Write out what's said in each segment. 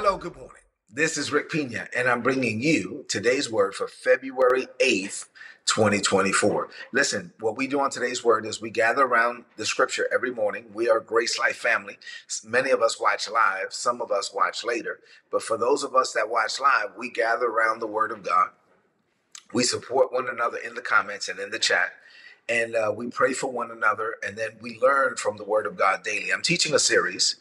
Hello, good morning. This is Rick Pina, and I'm bringing you today's word for February 8th, 2024. Listen, what we do on today's word is we gather around the scripture every morning. We are Grace Life family. Many of us watch live, some of us watch later. But for those of us that watch live, we gather around the word of God. We support one another in the comments and in the chat. And uh, we pray for one another, and then we learn from the Word of God daily. I'm teaching a series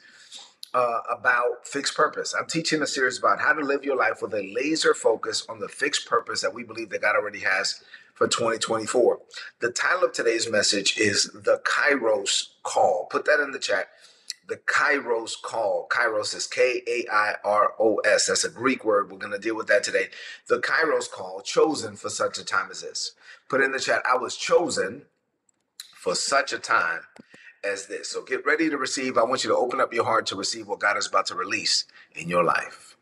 uh, about fixed purpose. I'm teaching a series about how to live your life with a laser focus on the fixed purpose that we believe that God already has for 2024. The title of today's message is The Kairos Call. Put that in the chat. The Kairos Call. Kairos is K A I R O S. That's a Greek word. We're going to deal with that today. The Kairos Call, chosen for such a time as this. Put in the chat, I was chosen for such a time as this. So get ready to receive. I want you to open up your heart to receive what God is about to release in your life.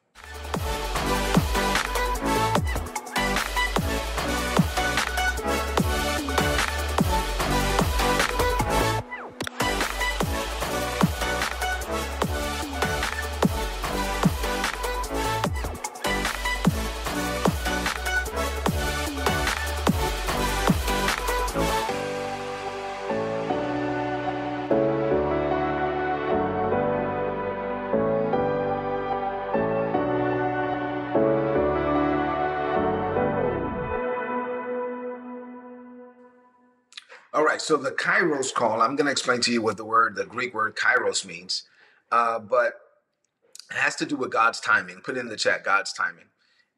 Right, so the kairos call, I'm going to explain to you what the word, the Greek word kairos means, uh, but it has to do with God's timing. Put in the chat God's timing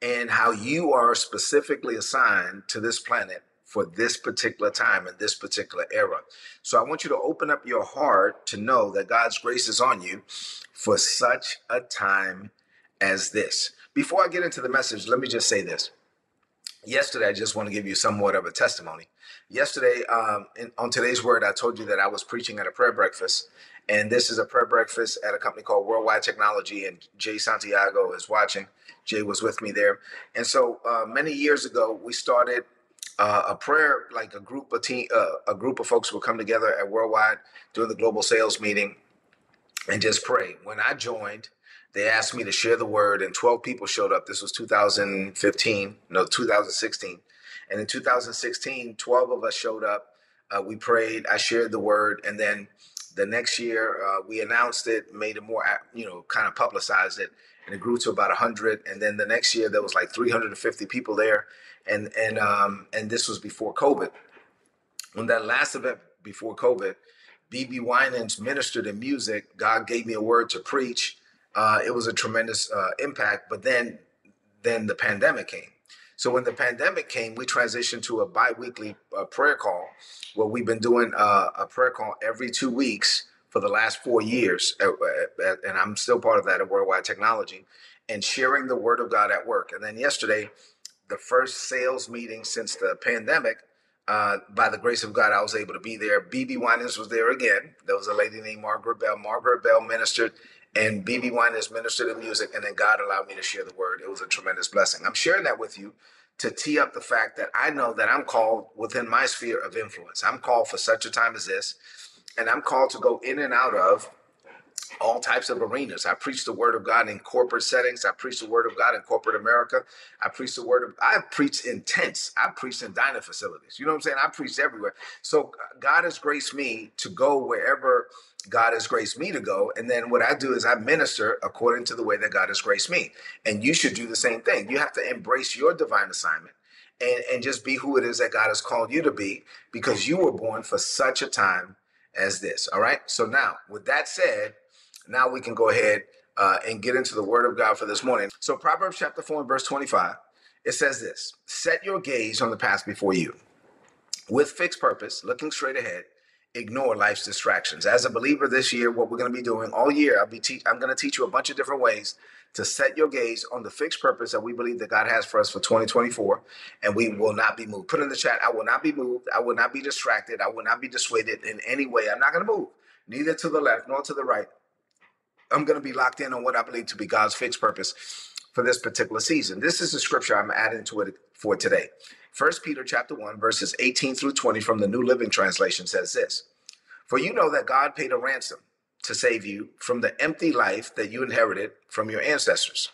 and how you are specifically assigned to this planet for this particular time and this particular era. So I want you to open up your heart to know that God's grace is on you for such a time as this. Before I get into the message, let me just say this yesterday, I just want to give you somewhat of a testimony. Yesterday, um, in, on today's word, I told you that I was preaching at a prayer breakfast, and this is a prayer breakfast at a company called Worldwide Technology, and Jay Santiago is watching. Jay was with me there, and so uh, many years ago, we started uh, a prayer, like a group of team, uh, a group of folks would come together at Worldwide during the global sales meeting and just pray. When I joined, they asked me to share the word, and 12 people showed up. This was 2015, no, 2016. And in 2016, 12 of us showed up. Uh, we prayed. I shared the word, and then the next year uh, we announced it, made it more, you know, kind of publicized it, and it grew to about 100. And then the next year there was like 350 people there, and and um, and this was before COVID. When that last event before COVID, BeBe Winans ministered in music. God gave me a word to preach. Uh, it was a tremendous uh, impact. But then, then the pandemic came. So when the pandemic came, we transitioned to a biweekly uh, prayer call, where we've been doing uh, a prayer call every two weeks for the last four years, and I'm still part of that at Worldwide Technology, and sharing the Word of God at work. And then yesterday, the first sales meeting since the pandemic. Uh, by the grace of God, I was able to be there. BeBe Winans was there again. There was a lady named Margaret Bell. Margaret Bell ministered and BeBe Winans ministered in music, and then God allowed me to share the word. It was a tremendous blessing. I'm sharing that with you to tee up the fact that I know that I'm called within my sphere of influence. I'm called for such a time as this, and I'm called to go in and out of all types of arenas. I preach the word of God in corporate settings. I preach the word of God in corporate America. I preach the word of I preach in tents. I preach in diner facilities. You know what I'm saying? I preach everywhere. So uh, God has graced me to go wherever God has graced me to go. And then what I do is I minister according to the way that God has graced me. And you should do the same thing. You have to embrace your divine assignment. And, and just be who it is that God has called you to be because you were born for such a time as this. All right. So now, with that said, now we can go ahead uh, and get into the word of God for this morning. So, Proverbs chapter 4 and verse 25, it says this Set your gaze on the path before you with fixed purpose, looking straight ahead. Ignore life's distractions. As a believer this year, what we're going to be doing all year, I'll be te- I'm going to teach you a bunch of different ways to set your gaze on the fixed purpose that we believe that God has for us for 2024, and we will not be moved. Put in the chat, I will not be moved. I will not be distracted. I will not be dissuaded in any way. I'm not going to move, neither to the left nor to the right. I'm going to be locked in on what I believe to be God's fixed purpose for this particular season. This is the scripture I'm adding to it for today. First Peter chapter 1 verses 18 through 20 from the New Living Translation says this. For you know that God paid a ransom to save you from the empty life that you inherited from your ancestors.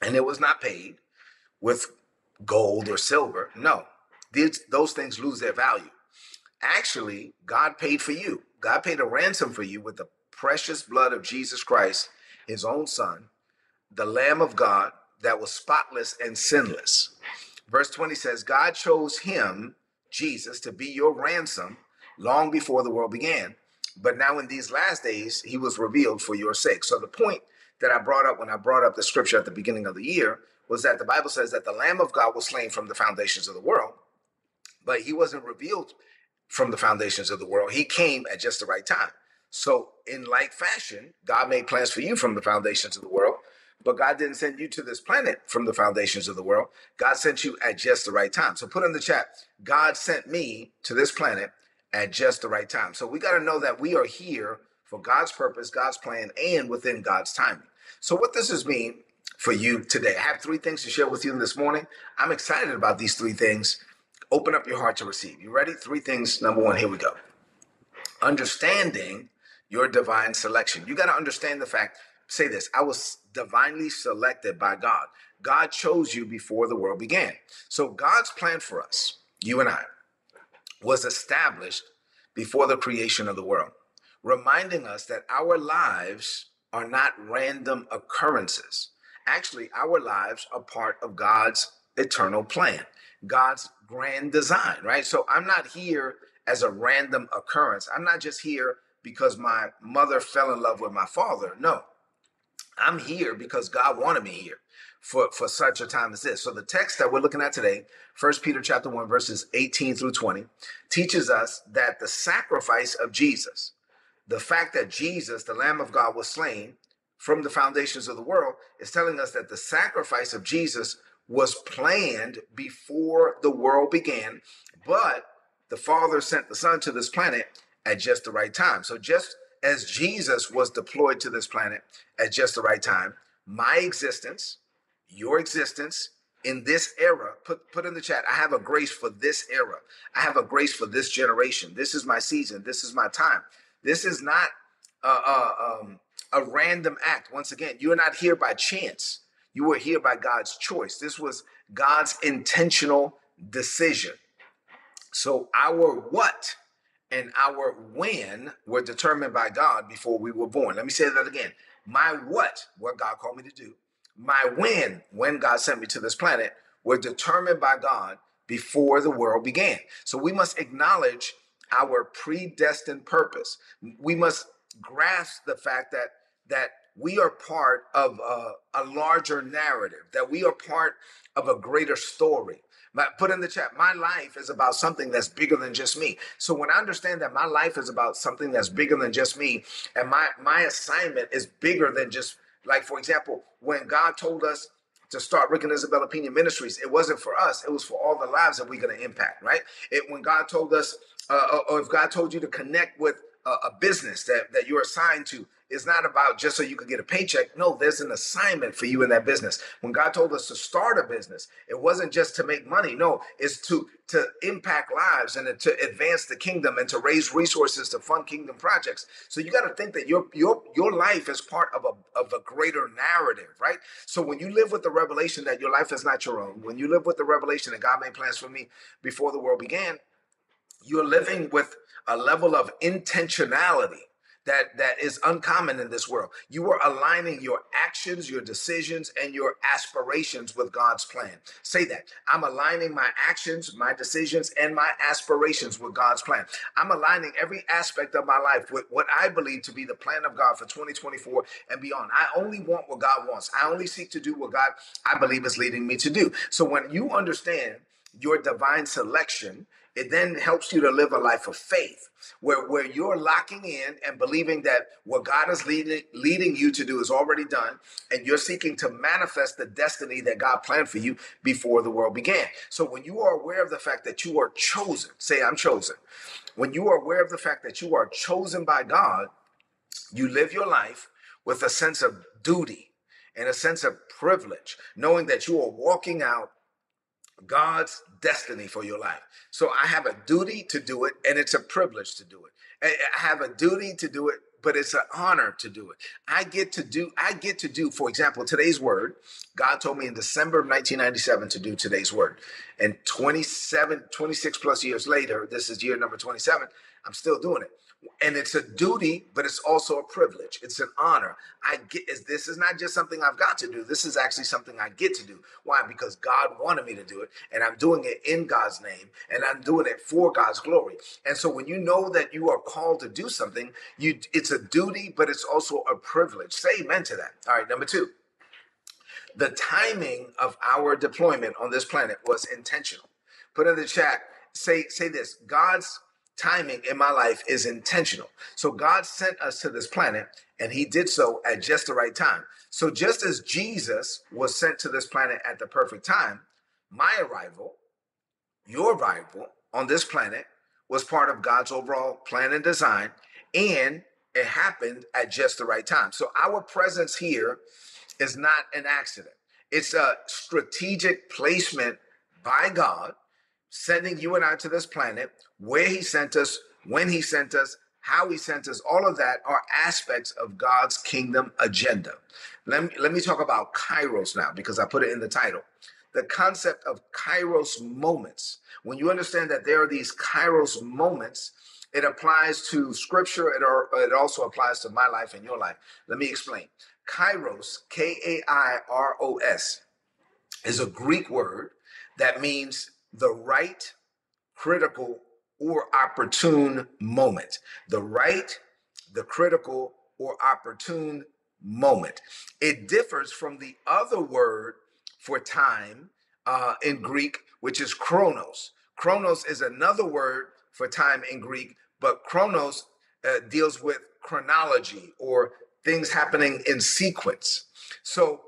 And it was not paid with gold or silver. No, these, those things lose their value. Actually, God paid for you. God paid a ransom for you with the precious blood of Jesus Christ, his own son, the Lamb of God that was spotless and sinless. Verse 20 says, God chose him, Jesus, to be your ransom long before the world began. But now in these last days, he was revealed for your sake. So the point that I brought up when I brought up the scripture at the beginning of the year was that the Bible says that the Lamb of God was slain from the foundations of the world, but he wasn't revealed from the foundations of the world. He came at just the right time. So, in like fashion, God made plans for you from the foundations of the world, but God didn't send you to this planet from the foundations of the world. God sent you at just the right time. So, put in the chat, God sent me to this planet at just the right time. So, we got to know that we are here for God's purpose, God's plan, and within God's timing. So, what does this mean for you today? I have three things to share with you this morning. I'm excited about these three things Open up your heart to receive. You ready? Three things. Number one, here we go. Understanding your divine selection. You got to understand the fact, say this I was divinely selected by God. God chose you before the world began. So God's plan for us, you and I, was established before the creation of the world, reminding us that our lives are not random occurrences. Actually, our lives are part of God's eternal plan. God's grand design, right? So I'm not here as a random occurrence. I'm not just here because my mother fell in love with my father. No. I'm here because God wanted me here for, for such a time as this. So the text that we're looking at today, First Peter chapter 1, verses 18 through 20, teaches us that the sacrifice of Jesus, the fact that Jesus, the Lamb of God, was slain from the foundations of the world, is telling us that the sacrifice of Jesus was planned before the world began, but the Father sent the Son to this planet at just the right time. So, just as Jesus was deployed to this planet at just the right time, my existence, your existence in this era, put, put in the chat, I have a grace for this era. I have a grace for this generation. This is my season. This is my time. This is not a, um, a random act. Once again, you are not here by chance. You were here by God's choice. This was God's intentional decision. So our what and our when were determined by God before we were born. Let me say that again. My what, what God called me to do, my when, when God sent me to this planet, were determined by God before the world began. So we must acknowledge our predestined purpose. We must grasp the fact that that we are part of a, a, larger narrative, that we are part of a greater story. Put in the chat, my life is about something that's bigger than just me. So when I understand that my life is about something that's bigger than just me, and my, my assignment is bigger than just, like, for example, when God told us to start Rick and Isabella Pina Ministries, it wasn't for us, it was for all the lives that we're going to impact, right? It When God told us, uh, or if God told you to connect with a, a business that, that you're assigned to, it's not about just so you could get a paycheck. No, there's an assignment for you in that business. When God told us to start a business, it wasn't just to make money. No, it's to to impact lives and to advance the kingdom and to raise resources to fund kingdom projects. So you got to think that your your your life is part of a of a greater narrative, right? So when you live with the revelation that your life is not your own, when you live with the revelation that God made plans for me before the world began, you're living with a level of intentionality that that is uncommon in this world. You are aligning your actions, your decisions, and your aspirations with God's plan. Say that. I'm aligning my actions, my decisions, and my aspirations with God's plan. I'm aligning every aspect of my life with what I believe to be the plan of God for 2024 and beyond. I only want what God wants. I only seek to do what God I believe is leading me to do. So when you understand your divine selection it then helps you to live a life of faith where, where you're locking in and believing that what God is leading, leading you to do is already done, and you're seeking to manifest the destiny that God planned for you before the world began. So when you are aware of the fact that you are chosen, say, I'm chosen. When you are aware of the fact that you are chosen by God, you live your life with a sense of duty and a sense of privilege, knowing that you are walking out God's destiny for your life. So I have a duty to do it, and it's a privilege to do it. I have a duty to do it but it's an honor to do it. I get to do, I get to do, for example, today's word. God told me in December of 1997 to do today's word. And 27, 26 plus years later, this is year number 27, I'm still doing it and it's a duty but it's also a privilege. It's an honor. I get is this is not just something i've got to do. This is actually something i get to do. Why? Because god wanted me to do it and i'm doing it in god's name and i'm doing it for god's glory. And so when you know that you are called to do something you it's a duty but it's also a privilege. Say amen to that. All right number two. The timing of our deployment on this planet was intentional. Put in the chat say say this. God's timing in my life is intentional. So God sent us to this planet and he did so at just the right time. So just as Jesus was sent to this planet at the perfect time, my arrival, your arrival on this planet was part of God's overall plan and design and it happened at just the right time. So our presence here is not an accident. It's a strategic placement by God sending you and I to this planet, where he sent us, when he sent us, how he sent us, all of that are aspects of God's kingdom agenda. Let me, let me talk about kairos now because I put it in the title. The concept of kairos moments. When you understand that there are these kairos moments, it applies to scripture, it, it also applies to my life and your life. Let me explain. Kairos, K A I R O S, is a Greek word that means the right, critical, or opportune moment. The right, the critical, or opportune moment. It differs from the other word for time uh, in Greek, which is chronos. Chronos is another word for time in Greek, but chronos uh, deals with chronology or things happening in sequence. So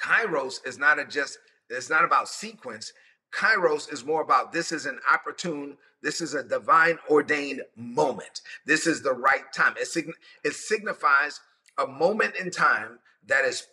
kairos is not a just it's not about sequence Kairos is more about this is an opportune, this is a divine ordained moment. This is the right time. It, sign- it signifies a moment in time that is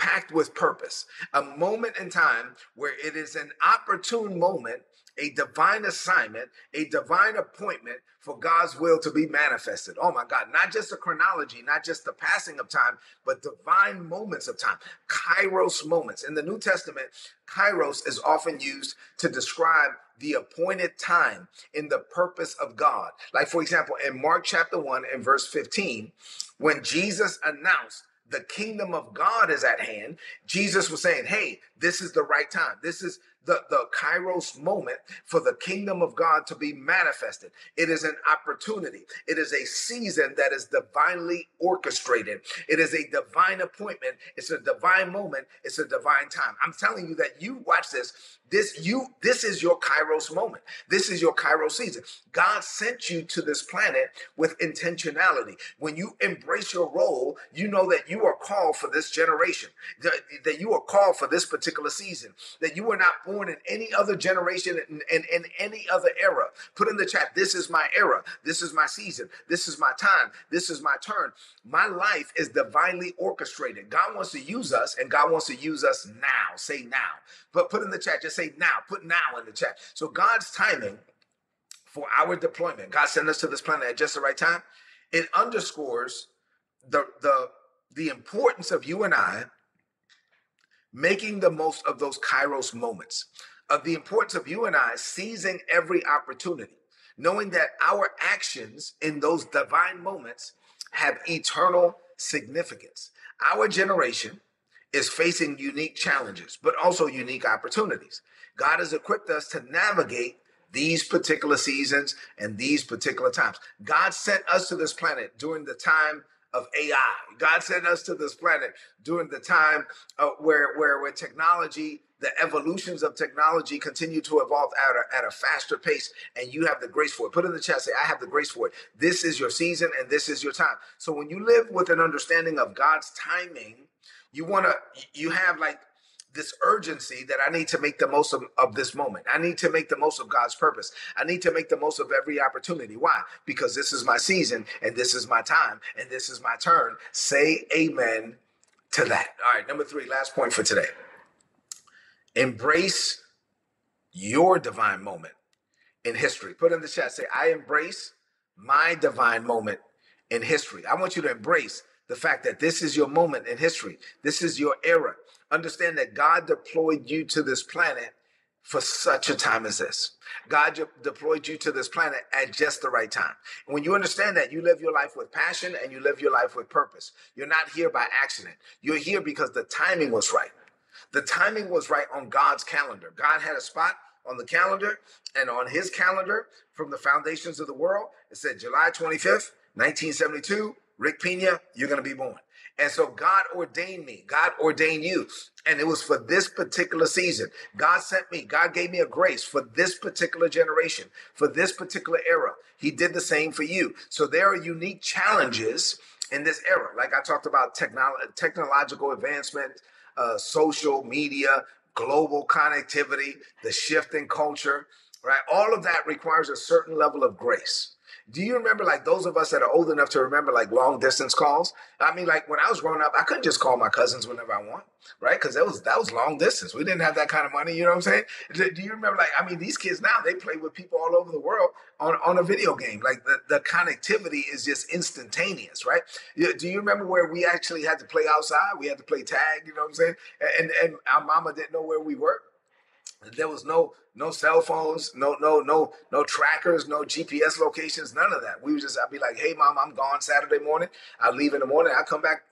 packed with purpose, a moment in time where it is an opportune moment a divine assignment, a divine appointment for God's will to be manifested. Oh my God, not just a chronology, not just the passing of time, but divine moments of time, kairos moments. In the New Testament, kairos is often used to describe the appointed time in the purpose of God. Like, for example, in Mark chapter 1 and verse 15, when Jesus announced the kingdom of God is at hand, Jesus was saying, Hey, this is the right time. This is the, the kairos moment for the kingdom of God to be manifested. It is an opportunity. It is a season that is divinely orchestrated. It is a divine appointment. It's a divine moment. It's a divine time. I'm telling you that you watch this. This you this is your kairos moment. This is your kairos season. God sent you to this planet with intentionality. When you embrace your role, you know that you are called for this generation. That, that you are called for this particular season. That you were not born in any other generation and in, any other era. Put in the chat, this is my era. This is my season. This is my time. This is my turn. My life is divinely orchestrated. God wants to use us and God wants to use us now. Say now. But put in the chat, just say now. Put now in the chat. So God's timing for our deployment, God sent us to this planet at just the right time. It underscores the the the importance of you and I making the most of those kairos moments, of the importance of you and I seizing every opportunity, knowing that our actions in those divine moments have eternal significance. Our generation is facing unique challenges, but also unique opportunities. God has equipped us to navigate these particular seasons and these particular times. God sent us to this planet during the time of AI. God sent us to this planet during the time uh, where, where, where technology, the evolutions of technology continue to evolve at a, at a faster pace, and you have the grace for it. Put in the chat, say, I have the grace for it. This is your season and this is your time. So when you live with an understanding of God's timing, you want to, you have like this urgency that I need to make the most of, of this moment. I need to make the most of God's purpose. I need to make the most of every opportunity. Why? Because this is my season and this is my time and this is my turn. Say amen to that. All right, number three, last point for today. Embrace your divine moment in history. Put in the chat, say, I embrace my divine moment in history. I want you to embrace the fact that this is your moment in history. This is your era. Understand that God deployed you to this planet for such a time as this. God deployed you to this planet at just the right time. And when you understand that, you live your life with passion and you live your life with purpose. You're not here by accident. You're here because the timing was right. The timing was right on God's calendar. God had a spot on the calendar, and on his calendar from the foundations of the world, it said July 25th, 1972, Rick Pina, you're going to be born. And so God ordained me. God ordained you. And it was for this particular season. God sent me. God gave me a grace for this particular generation, for this particular era. He did the same for you. So there are unique challenges in this era. Like I talked about technolo- technological advancement, uh, social media, global connectivity, the shift in culture, right? All of that requires a certain level of grace. Do you remember like those of us that are old enough to remember like long distance calls? I mean, like when I was growing up, I couldn't just call my cousins whenever I want, right? Because that was that was long distance. We didn't have that kind of money. You know what I'm saying? Do you remember like I mean, these kids now they play with people all over the world on on a video game. Like the, the connectivity is just instantaneous, right? Do you remember where we actually had to play outside? We had to play tag. You know what I'm saying? And and our mama didn't know where we were. There was no no cell phones, no no no no trackers, no GPS locations, none of that. We would just I'd be like, "Hey, mom, I'm gone Saturday morning. I leave in the morning. I come back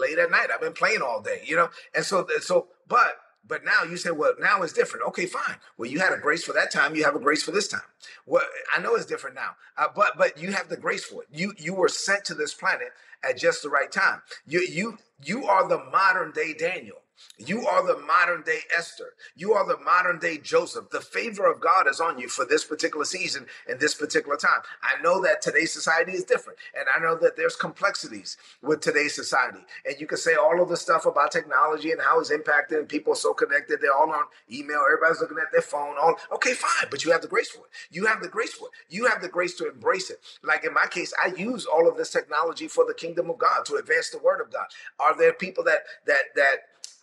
late at night. I've been playing all day, you know." And so so, but but now you say, well, now it's different. Okay, fine. Well, you had a grace for that time. You have a grace for this time. Well, I know it's different now, uh, but but you have the grace for it. You you were sent to this planet at just the right time. You you you are the modern day Daniel. You are the modern day Esther. You are the modern day Joseph. The favor of God is on you for this particular season and this particular time. I know that today's society is different, and I know that there's complexities with today's society. And you can say all of the stuff about technology and how it's impacting people so connected. They're all on email. Everybody's looking at their phone. All okay, fine, but you have the grace for it. You have the grace for it. You have the grace to embrace it. Like in my case, I use all of this technology for the kingdom of God to advance the word of God. Are there people that that that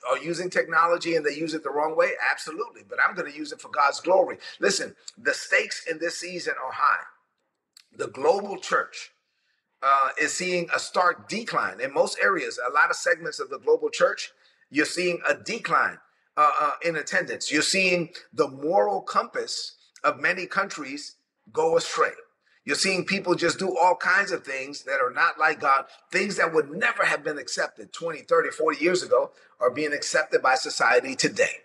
are using technology and they use it the wrong way? Absolutely. But I'm going to use it for God's glory. Listen, the stakes in this season are high. The global church uh, is seeing a stark decline in most areas. A lot of segments of the global church, you're seeing a decline uh, uh, in attendance. You're seeing the moral compass of many countries go astray. You're seeing people just do all kinds of things that are not like God, things that would never have been accepted 20, 30, 40 years ago are being accepted by society today.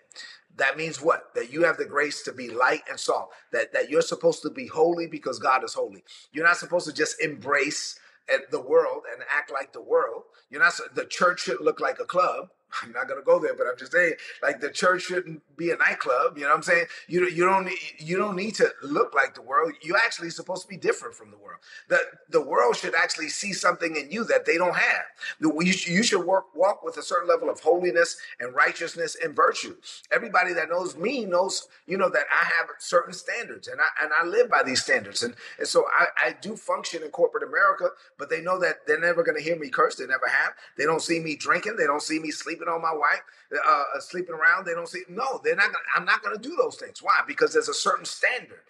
That means what? That you have the grace to be light and salt. That that you're supposed to be holy because God is holy. You're not supposed to just embrace eh, the world and act like the world. You're not. The church should look like a club. I'm not gonna go there, but I'm just saying, like the church shouldn't be a nightclub. You know what I'm saying? You you don't you don't need to look like the world. You're actually supposed to be different from the world. The the world should actually see something in you that they don't have. You should work walk with a certain level of holiness and righteousness and virtue. Everybody that knows me knows you know that I have certain standards and I and I live by these standards. And and so I, I do function in corporate America, but they know that they're never gonna hear me curse. They never have. They don't see me drinking. They don't see me sleeping sleeping on my wife, uh, uh, sleeping around. They don't see. No, they're not. Gonna, I'm not going to do those things. Why? Because there's a certain standard,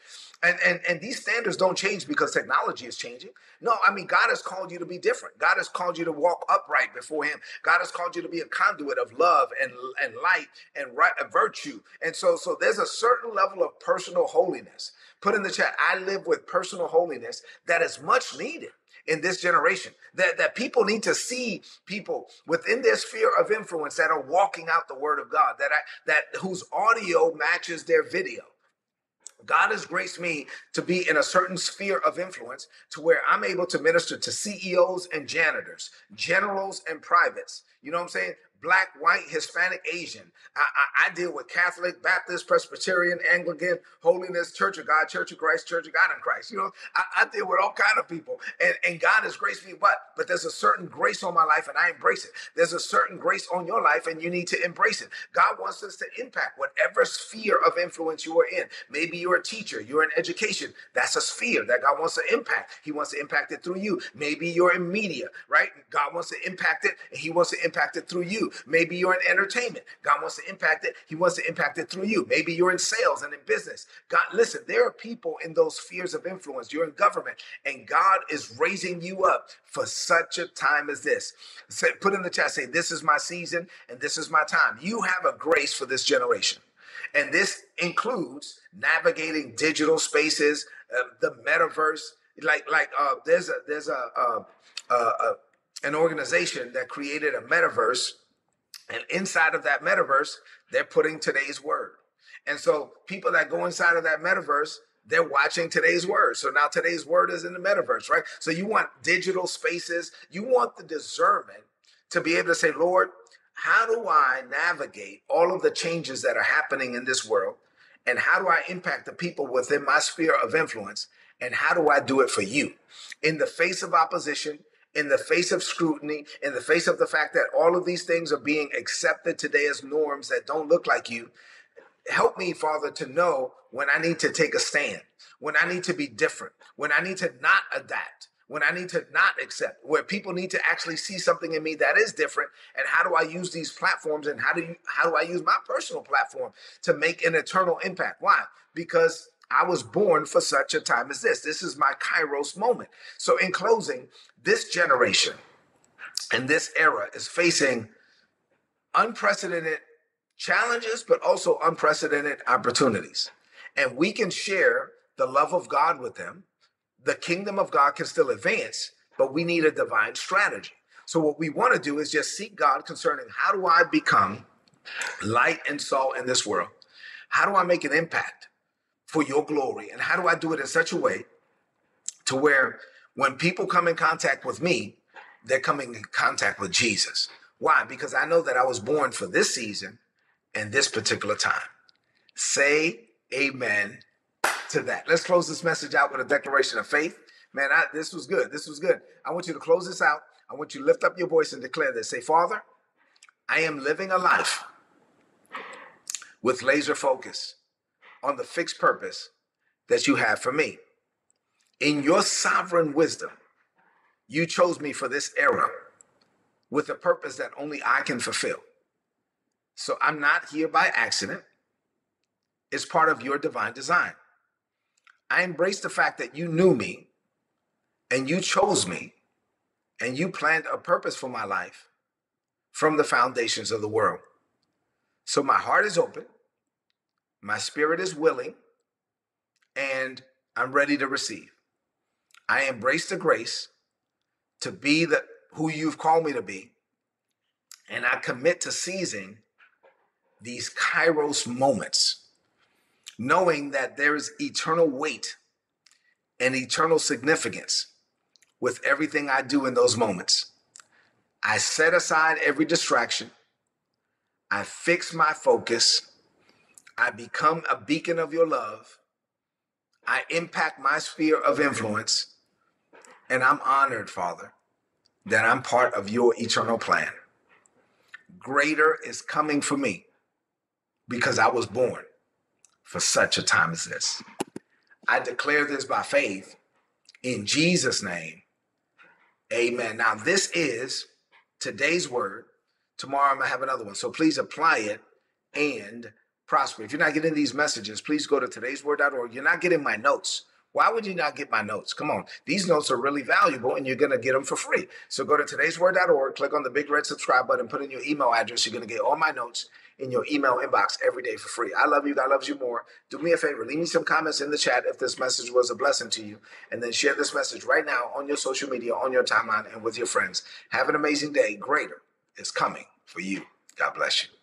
and and and these standards don't change because technology is changing. No, I mean God has called you to be different. God has called you to walk upright before Him. God has called you to be a conduit of love and and light and right virtue. And so so there's a certain level of personal holiness. Put in the chat. I live with personal holiness that is much needed in this generation. That, that people need to see people within their sphere of influence that are walking out the word of God, that I, that whose audio matches their video. God has graced me to be in a certain sphere of influence to where I'm able to minister to CEOs and janitors, generals and privates. You know what I'm saying? Black, white, Hispanic, Asian. I, I, I, deal with Catholic, Baptist, Presbyterian, Anglican, Holiness, Church of God, Church of Christ, Church of God in Christ. You know, I, I deal with all kind of people, and, and God has graced me. But but there's a certain grace on my life, and I embrace it. There's a certain grace on your life, and you need to embrace it. God wants us to impact whatever sphere of influence you are in. Maybe you're a teacher, you're in education. That's a sphere that God wants to impact. He wants to impact it through you. Maybe you're in media, right? God wants to impact it, and He wants to impact it through you. Maybe you're in entertainment. God wants to impact it. He wants to impact it through you. Maybe you're in sales and in business. God, listen, there are people in those spheres of influence. You're in government, and God is raising you up for such a time as this. Say, put in the chat, say, This is my season and this is my time. You have a grace for this generation. And this includes navigating digital spaces, uh, the metaverse. Like, like uh, there's a there's a, a, a, a an organization that created a metaverse, and inside of that metaverse, they're putting today's word. And so people that go inside of that metaverse, they're watching today's word. So now today's word is in the metaverse, right? So you want digital spaces, you want the discernment to be able to say, Lord, how do I navigate all of the changes that are happening in this world? And how do I impact the people within my sphere of influence? And how do I do it for you? In the face of opposition, in the face of scrutiny, in the face of the fact that all of these things are being accepted today as norms that don't look like you, help me, Father, to know when I need to take a stand, when I need to be different, when I need to not adapt, when I need to not accept, where people need to actually see something in me that is different, and how do I use these platforms and how do you how do I use my personal platform to make an eternal impact? Why? Because I was born for such a time as this. This is my Kairos moment. So, in closing, this generation and this era is facing unprecedented challenges, but also unprecedented opportunities. And we can share the love of God with them. The kingdom of God can still advance, but we need a divine strategy. So, what we want to do is just seek God concerning how do I become light and salt in this world? How do I make an impact? For your glory? And how do I do it in such a way to where when people come in contact with me, they're coming in contact with Jesus? Why? Because I know that I was born for this season and this particular time. Say amen to that. Let's close this message out with a declaration of faith. Man, I, this was good. This was good. I want you to close this out. I want you to lift up your voice and declare this. Say, Father, I am living a life with laser focus on the fixed purpose that you have for me. In your sovereign wisdom, you chose me for this era with a purpose that only I can fulfill. So I'm not here by accident. It's part of your divine design. I embrace the fact that you knew me and you chose me and you planned a purpose for my life from the foundations of the world. So my heart is open. My spirit is willing and I'm ready to receive. I embrace the grace to be the who you've called me to be. And I commit to seizing these kairos moments, knowing that there is eternal weight and eternal significance with everything I do in those moments. I set aside every distraction. I fix my focus I become a beacon of your love. I impact my sphere of influence. And I'm honored, Father, that I'm part of your eternal plan. Greater is coming for me because I was born for such a time as this. I declare this by faith in Jesus' name. Amen. Now, this is today's word. Tomorrow I'm going to have another one. So please apply it and prosper. If you're not getting these messages, please go to today'sword.org. You're not getting my notes. Why would you not get my notes? Come on. These notes are really valuable and you're going to get them for free. So go to today'sword.org, click on the big red subscribe button, put in your email address. You're going to get all my notes in your email inbox every day for free. I love you. God loves you more. Do me a favor. Leave me some comments in the chat if this message was a blessing to you. And then share this message right now on your social media, on your timeline, and with your friends. Have an amazing day. Greater is coming for you. God bless you.